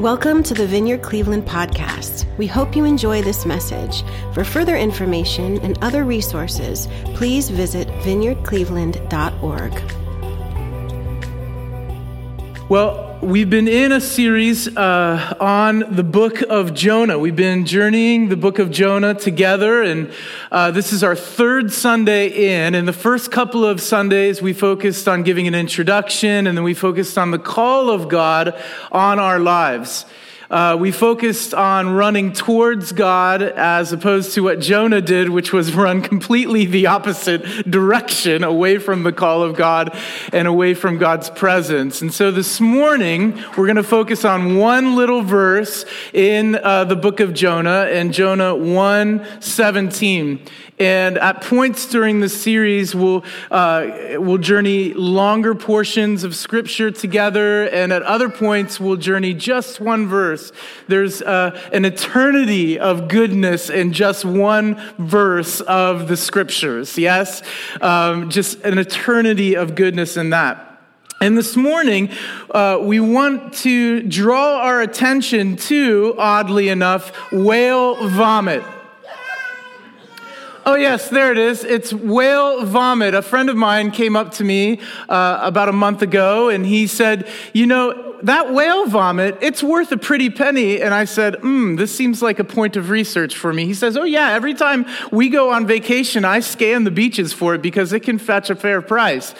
Welcome to the Vineyard Cleveland podcast. We hope you enjoy this message. For further information and other resources, please visit vineyardcleveland.org. Well, we've been in a series uh, on the book of Jonah. We've been journeying the book of Jonah together, and uh, this is our third Sunday in. In the first couple of Sundays, we focused on giving an introduction, and then we focused on the call of God on our lives. Uh, we focused on running towards God as opposed to what Jonah did, which was run completely the opposite direction, away from the call of God and away from God's presence. And so this morning, we're going to focus on one little verse in uh, the book of Jonah, in Jonah 1 17. And at points during the series, we'll, uh, we'll journey longer portions of scripture together. And at other points, we'll journey just one verse. There's uh, an eternity of goodness in just one verse of the scriptures. Yes? Um, just an eternity of goodness in that. And this morning, uh, we want to draw our attention to, oddly enough, whale vomit. Oh, yes, there it is. It's whale vomit. A friend of mine came up to me uh, about a month ago and he said, You know, that whale vomit, it's worth a pretty penny. And I said, Hmm, this seems like a point of research for me. He says, Oh, yeah, every time we go on vacation, I scan the beaches for it because it can fetch a fair price.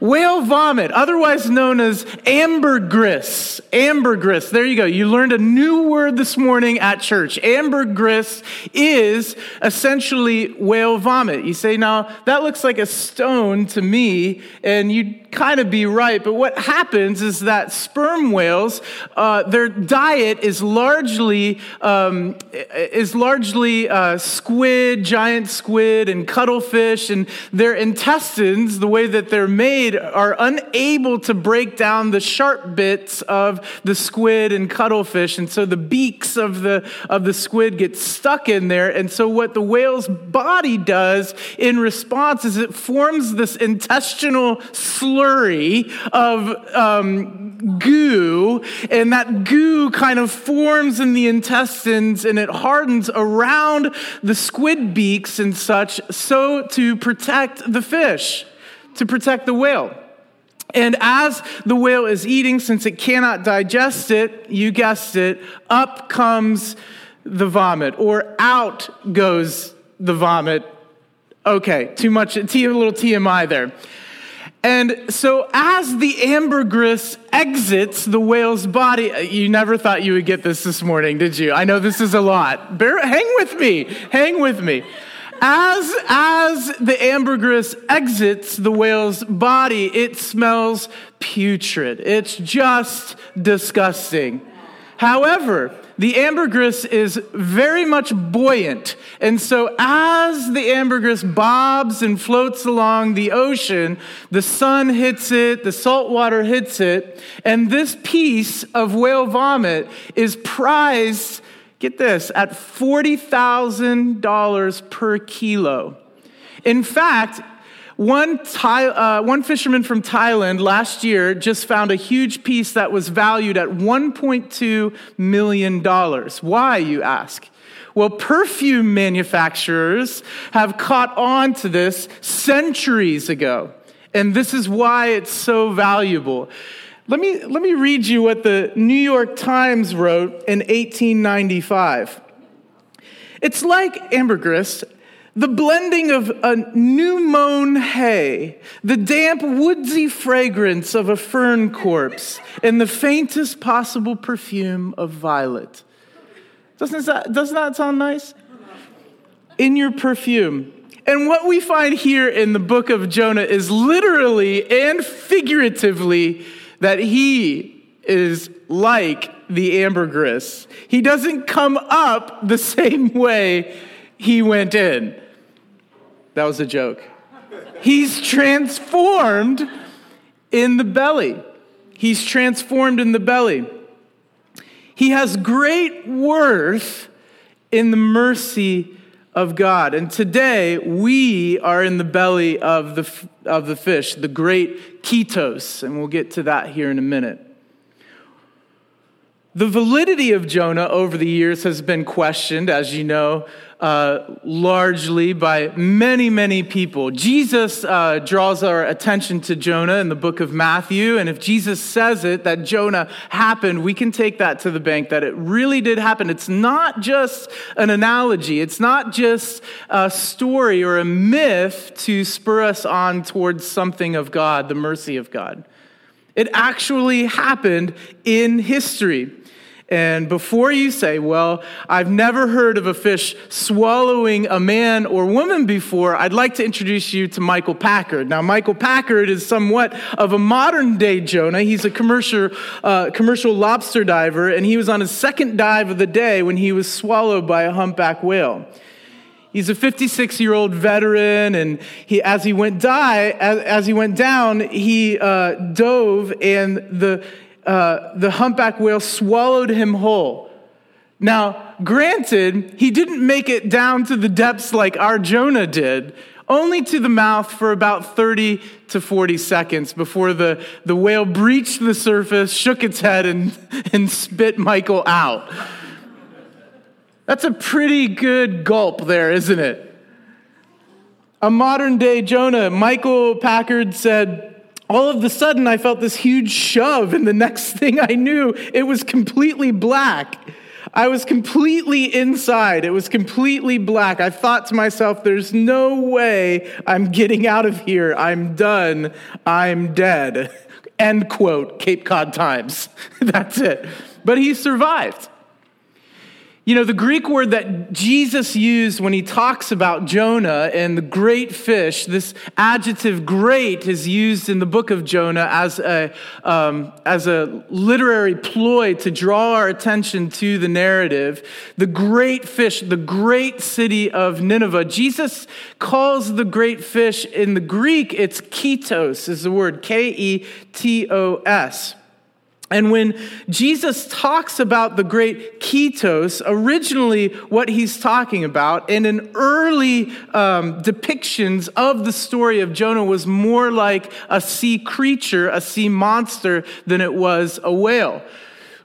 Whale vomit, otherwise known as ambergris. Ambergris, there you go. You learned a new word this morning at church. Ambergris is essentially whale vomit. You say, now that looks like a stone to me, and you'd kind of be right. But what happens is that sperm whales, uh, their diet is largely um, is largely uh, squid, giant squid, and cuttlefish, and their intestines, the way that they're made, are unable to break down the sharp bits of the squid and cuttlefish, and so the beaks of the of the squid get stuck in there. And so what the whale's body does in response is it forms this intestinal slurry of um, goo, and that goo kind of forms in the intestines and it hardens around the squid beaks and such so to protect the fish, to protect the whale. And as the whale is eating, since it cannot digest it, you guessed it, up comes the vomit, or out goes the vomit. Okay, too much, a little TMI there. And so, as the ambergris exits the whale's body, uh, you never thought you would get this this morning, did you? I know this is a lot. Bear, hang with me. Hang with me. As, as the ambergris exits the whale's body, it smells putrid. It's just disgusting. However, the ambergris is very much buoyant. And so, as the ambergris bobs and floats along the ocean, the sun hits it, the salt water hits it, and this piece of whale vomit is prized, get this, at $40,000 per kilo. In fact, one, Thai, uh, one fisherman from Thailand last year just found a huge piece that was valued at $1.2 million. Why, you ask? Well, perfume manufacturers have caught on to this centuries ago, and this is why it's so valuable. Let me, let me read you what the New York Times wrote in 1895. It's like ambergris the blending of a new mown hay, the damp woodsy fragrance of a fern corpse, and the faintest possible perfume of violet. Doesn't that, doesn't that sound nice? In your perfume. And what we find here in the book of Jonah is literally and figuratively that he is like the ambergris. He doesn't come up the same way he went in. That was a joke. He's transformed in the belly. He's transformed in the belly. He has great worth in the mercy of God. And today we are in the belly of the, of the fish, the great Ketos, and we'll get to that here in a minute. The validity of Jonah over the years has been questioned, as you know, uh, largely by many, many people. Jesus uh, draws our attention to Jonah in the book of Matthew, and if Jesus says it, that Jonah happened, we can take that to the bank that it really did happen. It's not just an analogy, it's not just a story or a myth to spur us on towards something of God, the mercy of God. It actually happened in history. And before you say, well, I've never heard of a fish swallowing a man or woman before, I'd like to introduce you to Michael Packard. Now, Michael Packard is somewhat of a modern day Jonah. He's a commercial, uh, commercial lobster diver, and he was on his second dive of the day when he was swallowed by a humpback whale. He's a 56 year old veteran, and he, as he went die, as, as he went down, he uh, dove, and the uh, the humpback whale swallowed him whole. Now, granted, he didn't make it down to the depths like our Jonah did, only to the mouth for about 30 to 40 seconds before the, the whale breached the surface, shook its head, and, and spit Michael out. That's a pretty good gulp there, isn't it? A modern day Jonah, Michael Packard said, all of a sudden I felt this huge shove, and the next thing I knew, it was completely black. I was completely inside. It was completely black. I thought to myself, there's no way I'm getting out of here. I'm done. I'm dead. End quote, Cape Cod Times. That's it. But he survived. You know, the Greek word that Jesus used when he talks about Jonah and the great fish, this adjective great is used in the book of Jonah as a, um, as a literary ploy to draw our attention to the narrative. The great fish, the great city of Nineveh. Jesus calls the great fish in the Greek, it's ketos, is the word K E T O S. And when Jesus talks about the great ketos, originally what he's talking about in an early um, depictions of the story of Jonah was more like a sea creature, a sea monster, than it was a whale.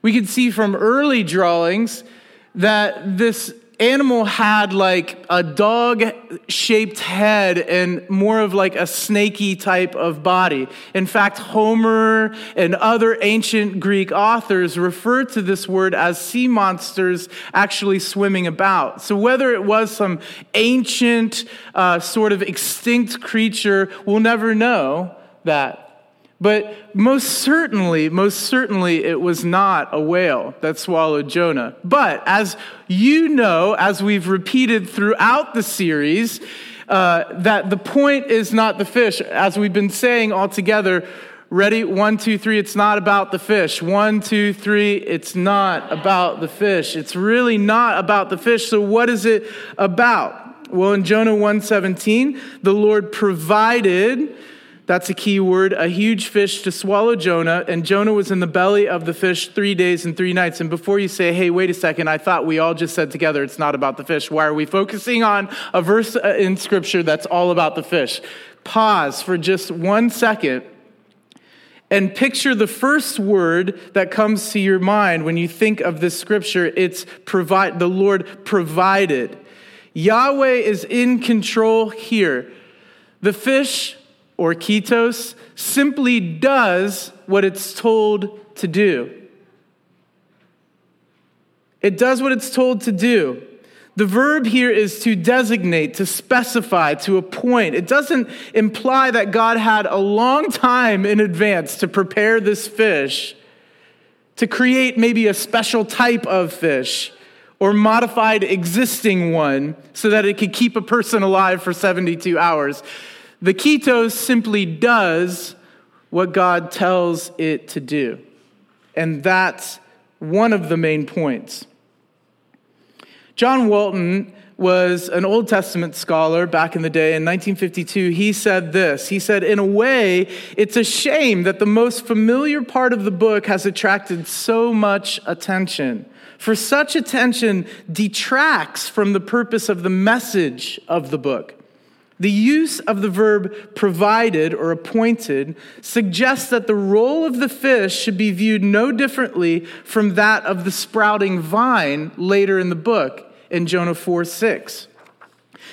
We can see from early drawings that this animal had like a dog shaped head and more of like a snaky type of body. In fact, Homer and other ancient Greek authors refer to this word as sea monsters actually swimming about. So whether it was some ancient uh, sort of extinct creature, we'll never know that. But most certainly, most certainly, it was not a whale that swallowed Jonah. But as you know, as we've repeated throughout the series, uh, that the point is not the fish. As we've been saying all together, ready? One, two, three, it's not about the fish. One, two, three, it's not about the fish. It's really not about the fish. So what is it about? Well, in Jonah 1:17, the Lord provided that's a key word. A huge fish to swallow Jonah, and Jonah was in the belly of the fish three days and three nights. And before you say, hey, wait a second, I thought we all just said together it's not about the fish. Why are we focusing on a verse uh, in Scripture that's all about the fish? Pause for just one second and picture the first word that comes to your mind when you think of this scripture. It's provide, the Lord provided. Yahweh is in control here. The fish or ketos simply does what it's told to do. It does what it's told to do. The verb here is to designate, to specify, to appoint. It doesn't imply that God had a long time in advance to prepare this fish, to create maybe a special type of fish or modified existing one so that it could keep a person alive for 72 hours. The ketos simply does what God tells it to do. And that's one of the main points. John Walton was an Old Testament scholar back in the day in 1952. He said this He said, In a way, it's a shame that the most familiar part of the book has attracted so much attention. For such attention detracts from the purpose of the message of the book. The use of the verb provided or appointed suggests that the role of the fish should be viewed no differently from that of the sprouting vine later in the book in Jonah 4 6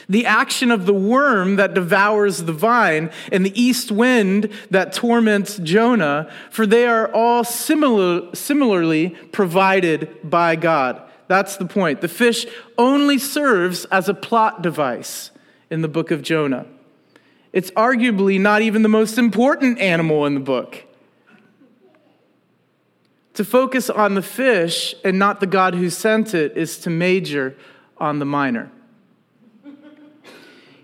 the action of the worm that devours the vine, and the east wind that torments Jonah, for they are all similar, similarly provided by God. That's the point. The fish only serves as a plot device in the book of Jonah. It's arguably not even the most important animal in the book. To focus on the fish and not the God who sent it is to major on the minor.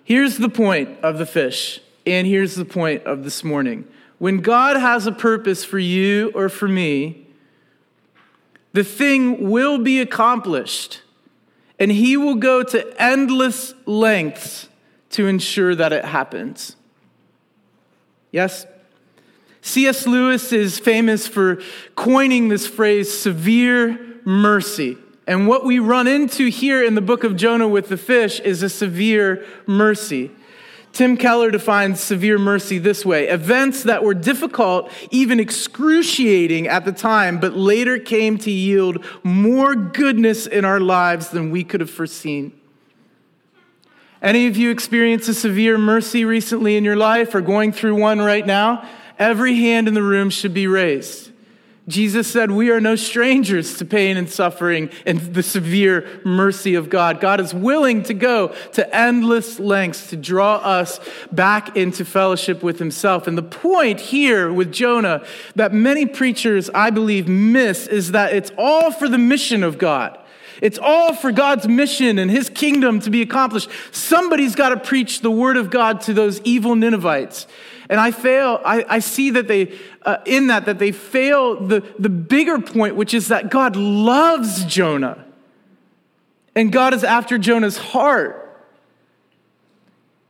Here's the point of the fish, and here's the point of this morning. When God has a purpose for you or for me, the thing will be accomplished, and He will go to endless lengths to ensure that it happens. Yes? C.S. Lewis is famous for coining this phrase severe mercy. And what we run into here in the book of Jonah with the fish is a severe mercy. Tim Keller defines severe mercy this way events that were difficult, even excruciating at the time, but later came to yield more goodness in our lives than we could have foreseen. Any of you experienced a severe mercy recently in your life or going through one right now? Every hand in the room should be raised. Jesus said, We are no strangers to pain and suffering and the severe mercy of God. God is willing to go to endless lengths to draw us back into fellowship with Himself. And the point here with Jonah that many preachers, I believe, miss is that it's all for the mission of God. It's all for God's mission and his kingdom to be accomplished. Somebody's got to preach the word of God to those evil Ninevites. And I fail, I, I see that they, uh, in that, that they fail the, the bigger point, which is that God loves Jonah. And God is after Jonah's heart.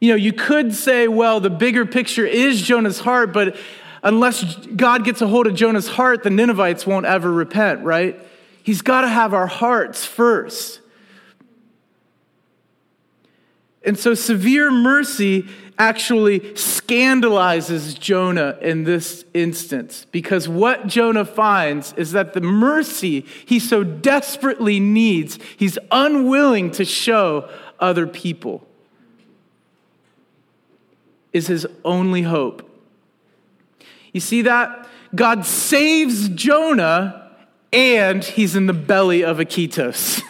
You know, you could say, well, the bigger picture is Jonah's heart, but unless God gets a hold of Jonah's heart, the Ninevites won't ever repent, right? He's got to have our hearts first. And so, severe mercy actually scandalizes Jonah in this instance because what Jonah finds is that the mercy he so desperately needs, he's unwilling to show other people, is his only hope. You see that? God saves Jonah and he's in the belly of a ketos.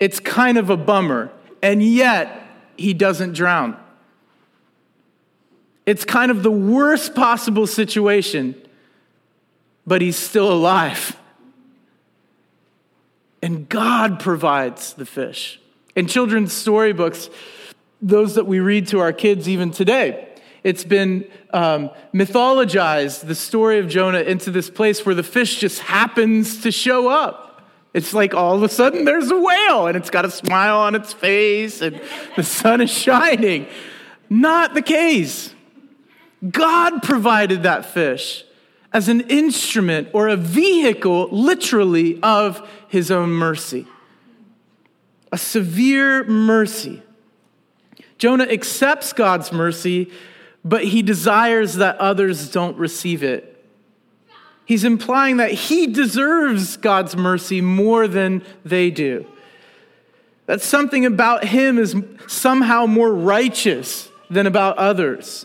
It's kind of a bummer. And yet, he doesn't drown. It's kind of the worst possible situation, but he's still alive. And God provides the fish. In children's storybooks, those that we read to our kids even today, it's been um, mythologized, the story of Jonah, into this place where the fish just happens to show up. It's like all of a sudden there's a whale and it's got a smile on its face and the sun is shining. Not the case. God provided that fish as an instrument or a vehicle, literally, of his own mercy. A severe mercy. Jonah accepts God's mercy, but he desires that others don't receive it He's implying that he deserves God's mercy more than they do. That something about him is somehow more righteous than about others.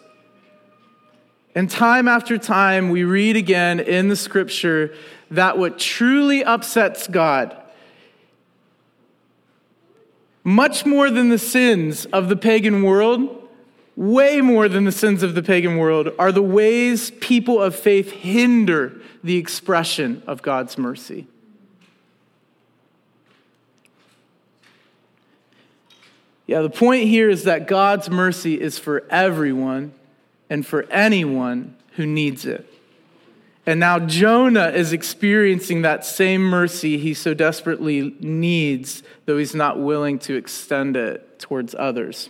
And time after time, we read again in the scripture that what truly upsets God, much more than the sins of the pagan world, way more than the sins of the pagan world, are the ways people of faith hinder the expression of God's mercy. Yeah, the point here is that God's mercy is for everyone and for anyone who needs it. And now Jonah is experiencing that same mercy he so desperately needs, though he's not willing to extend it towards others.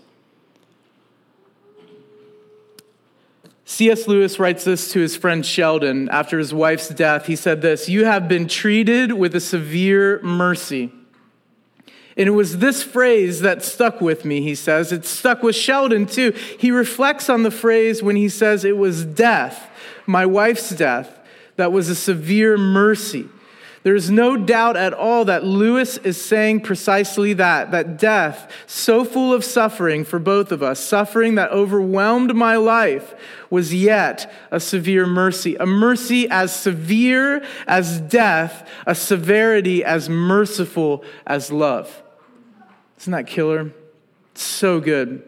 C.S. Lewis writes this to his friend Sheldon after his wife's death. He said this You have been treated with a severe mercy. And it was this phrase that stuck with me, he says. It stuck with Sheldon too. He reflects on the phrase when he says it was death, my wife's death, that was a severe mercy. There's no doubt at all that Lewis is saying precisely that, that death, so full of suffering for both of us, suffering that overwhelmed my life, was yet a severe mercy. A mercy as severe as death, a severity as merciful as love. Isn't that killer? So good.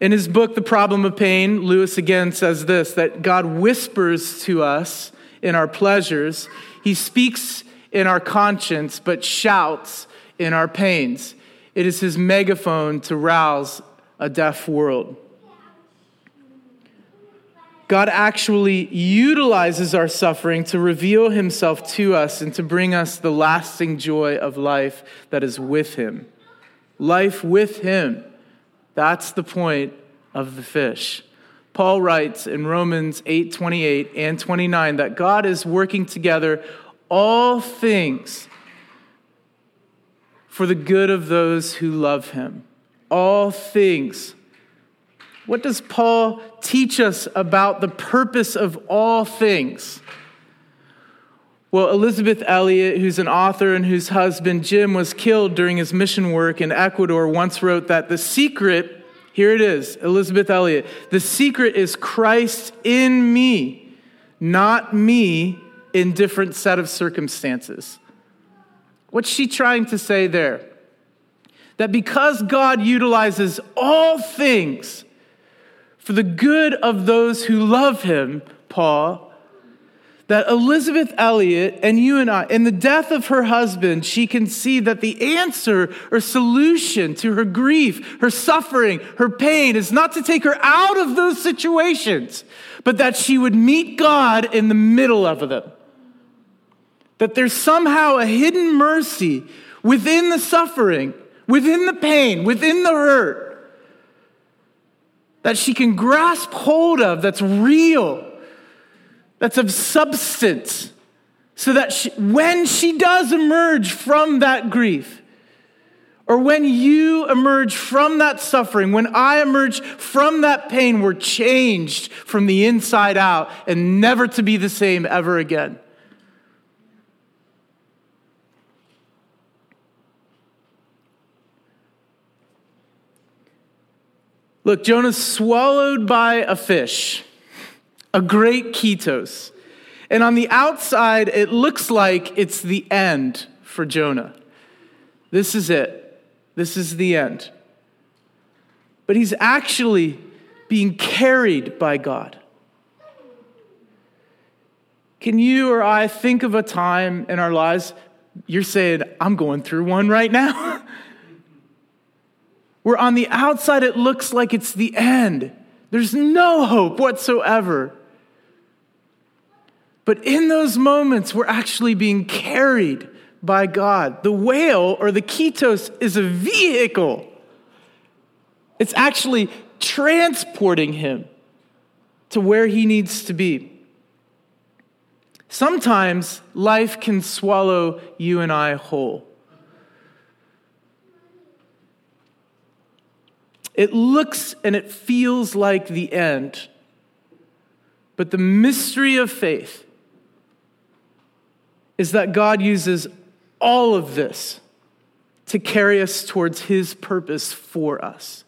In his book, The Problem of Pain, Lewis again says this that God whispers to us in our pleasures, he speaks in our conscience, but shouts in our pains. It is his megaphone to rouse a deaf world. God actually utilizes our suffering to reveal himself to us and to bring us the lasting joy of life that is with him. Life with him. That's the point of the fish. Paul writes in Romans 8 28 and 29 that God is working together all things for the good of those who love him. All things. What does Paul teach us about the purpose of all things? Well, Elisabeth Elliot, who's an author and whose husband Jim was killed during his mission work in Ecuador, once wrote that the secret here it is, Elisabeth Elliot. The secret is Christ in me, not me in different set of circumstances. What's she trying to say there? That because God utilizes all things for the good of those who love him, Paul, that Elisabeth Elliot and you and I, in the death of her husband, she can see that the answer or solution to her grief, her suffering, her pain is not to take her out of those situations, but that she would meet God in the middle of them. That there's somehow a hidden mercy within the suffering, within the pain, within the hurt, that she can grasp hold of that's real that's of substance, so that she, when she does emerge from that grief, or when you emerge from that suffering, when I emerge from that pain, we're changed from the inside out and never to be the same ever again. Look, Jonah's swallowed by a fish a great ketos. And on the outside, it looks like it's the end for Jonah. This is it. This is the end. But he's actually being carried by God. Can you or I think of a time in our lives you're saying, I'm going through one right now? Where on the outside it looks like it's the end. There's no hope whatsoever. But in those moments, we're actually being carried by God. The whale or the ketos is a vehicle, it's actually transporting him to where he needs to be. Sometimes life can swallow you and I whole. It looks and it feels like the end. But the mystery of faith is that God uses all of this to carry us towards his purpose for us.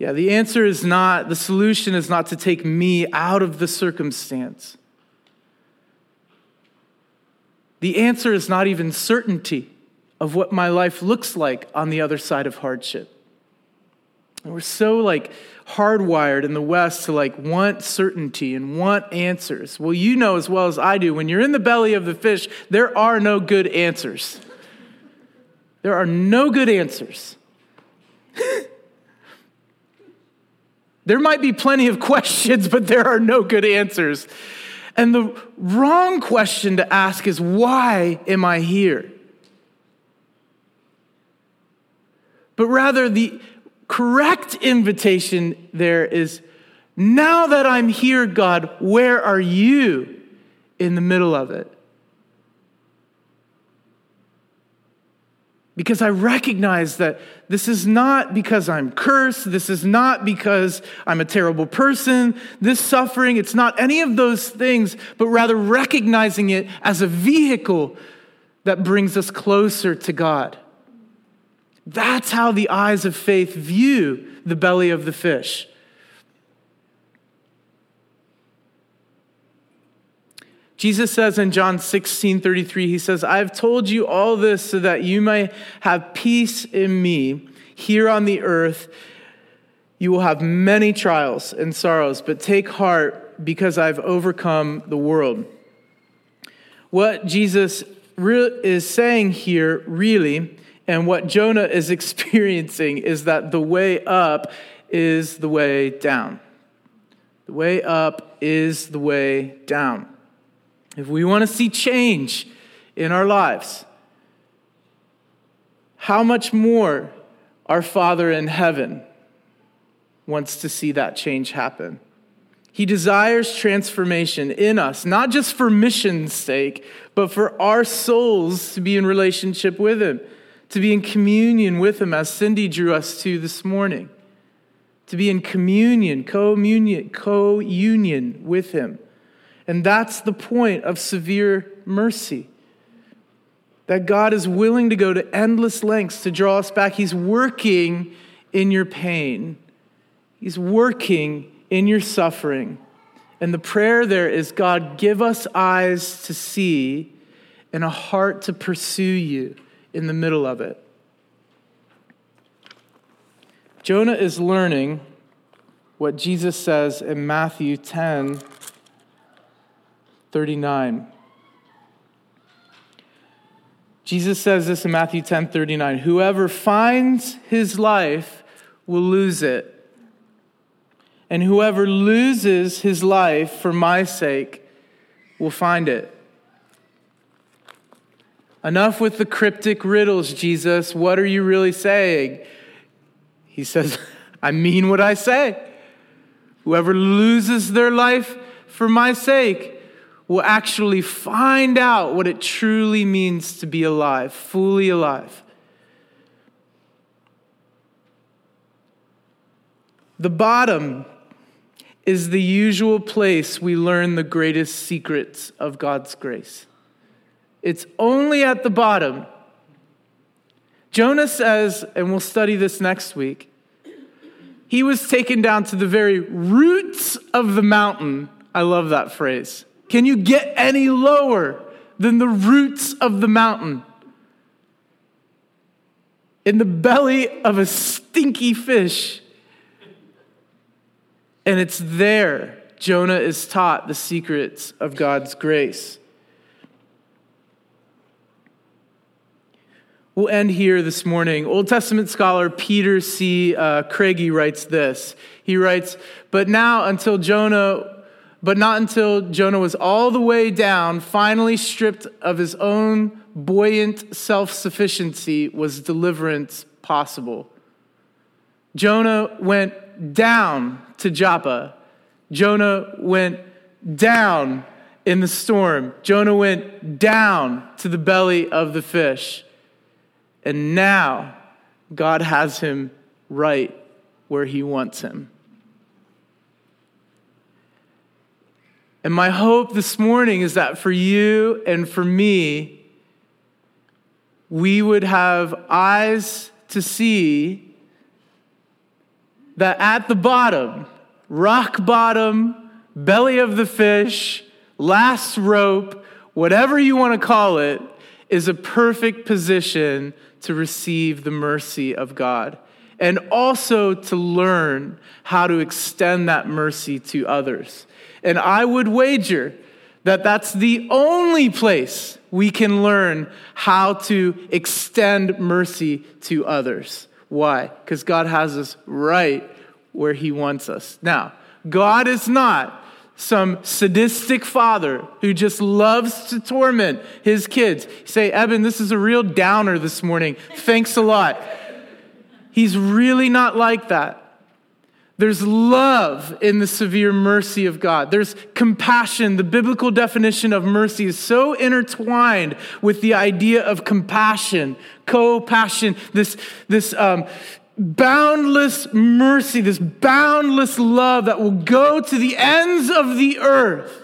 Yeah, the answer is not, the solution is not to take me out of the circumstance. The answer is not even certainty of what my life looks like on the other side of hardship. And we're so like hardwired in the West to like want certainty and want answers. Well, you know as well as I do, when you're in the belly of the fish, there are no good answers. There are no good answers. there might be plenty of questions, but there are no good answers. And the wrong question to ask is why am I here? But rather, the correct invitation there is now that I'm here, God, where are you in the middle of it. Because I recognize that this is not because I'm cursed. This is not because I'm a terrible person. This suffering, it's not any of those things, but rather recognizing it as a vehicle that brings us closer to God. That's how the eyes of faith view the belly of the fish. Jesus says in John 16 33, he says, I've told you all this so that you may have peace in me here on the earth. You will have many trials and sorrows, but take heart because I've overcome the world. What Jesus is saying here, really, and what Jonah is experiencing, is that the way up is the way down. The way up is the way down. If we want to see change in our lives, how much more our Father in heaven wants to see that change happen? He desires transformation in us, not just for mission's sake, but for our souls to be in relationship with Him, to be in communion with Him, as Cindy drew us to this morning, to be in communion, communion, co-union with Him. And that's the point of severe mercy. That God is willing to go to endless lengths to draw us back. He's working in your pain, He's working in your suffering. And the prayer there is God, give us eyes to see and a heart to pursue you in the middle of it. Jonah is learning what Jesus says in Matthew 10 39. Jesus says this in Matthew 10 39 Whoever finds his life will lose it, and whoever loses his life for my sake will find it. Enough with the cryptic riddles, Jesus. What are you really saying? He says, I mean what I say. Whoever loses their life for my sake will actually find out what it truly means to be alive, fully alive. The bottom is the usual place we learn the greatest secrets of God's grace. It's only at the bottom. Jonah says, and we'll study this next week, he was taken down to the very roots of the mountain. I love that phrase. Can you get any lower than the roots of the mountain? In the belly of a stinky fish. And it's there Jonah is taught the secrets of God's grace. We'll end here this morning. Old Testament scholar Peter C. Uh, Craigie writes this. He writes, But now, until Jonah but not until Jonah was all the way down, finally stripped of his own buoyant self sufficiency, was deliverance possible. Jonah went down to Joppa. Jonah went down in the storm. Jonah went down to the belly of the fish. And now God has him right where he wants him. And my hope this morning is that for you and for me, we would have eyes to see that at the bottom, rock bottom, belly of the fish, last rope, whatever you want to call it, is a perfect position to receive the mercy of God and also to learn how to extend that mercy to others. And I would wager that that's the only place we can learn how to extend mercy to others. Why? Because God has us right where He wants us. Now, God is not some sadistic father who just loves to torment his kids. Say, Evan, this is a real downer this morning. Thanks a lot. He's really not like that. There's love in the severe mercy of God. There's compassion. The biblical definition of mercy is so intertwined with the idea of compassion, co passion, this, this um, boundless mercy, this boundless love that will go to the ends of the earth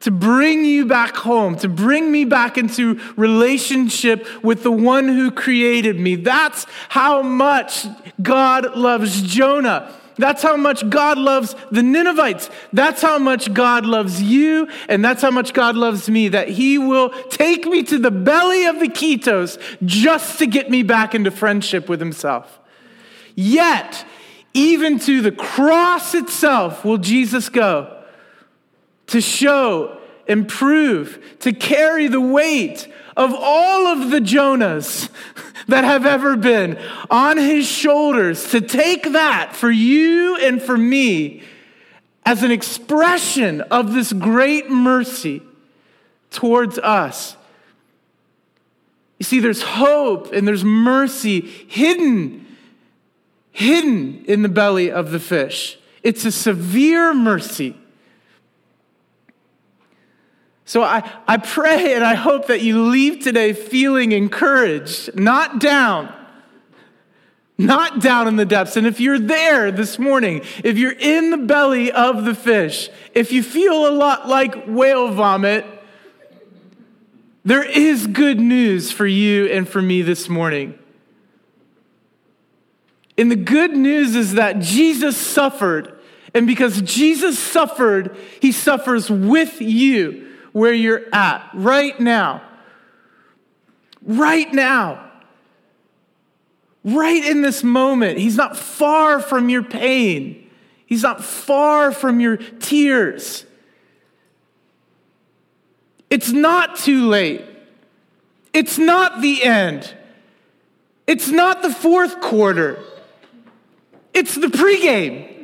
to bring you back home, to bring me back into relationship with the one who created me. That's how much God loves Jonah. That's how much God loves the Ninevites. That's how much God loves you, and that's how much God loves me, that He will take me to the belly of the Ketos just to get me back into friendship with Himself. Yet, even to the cross itself will Jesus go to show and prove, to carry the weight of all of the Jonahs that have ever been on his shoulders, to take that for you and for me as an expression of this great mercy towards us. You see, there's hope and there's mercy hidden, hidden in the belly of the fish. It's a severe mercy. So I, I pray and I hope that you leave today feeling encouraged, not down, not down in the depths. And if you're there this morning, if you're in the belly of the fish, if you feel a lot like whale vomit, there is good news for you and for me this morning. And the good news is that Jesus suffered. And because Jesus suffered, he suffers with you where you're at right now. Right now. Right in this moment. He's not far from your pain, He's not far from your tears. It's not too late. It's not the end. It's not the fourth quarter. It's the pregame.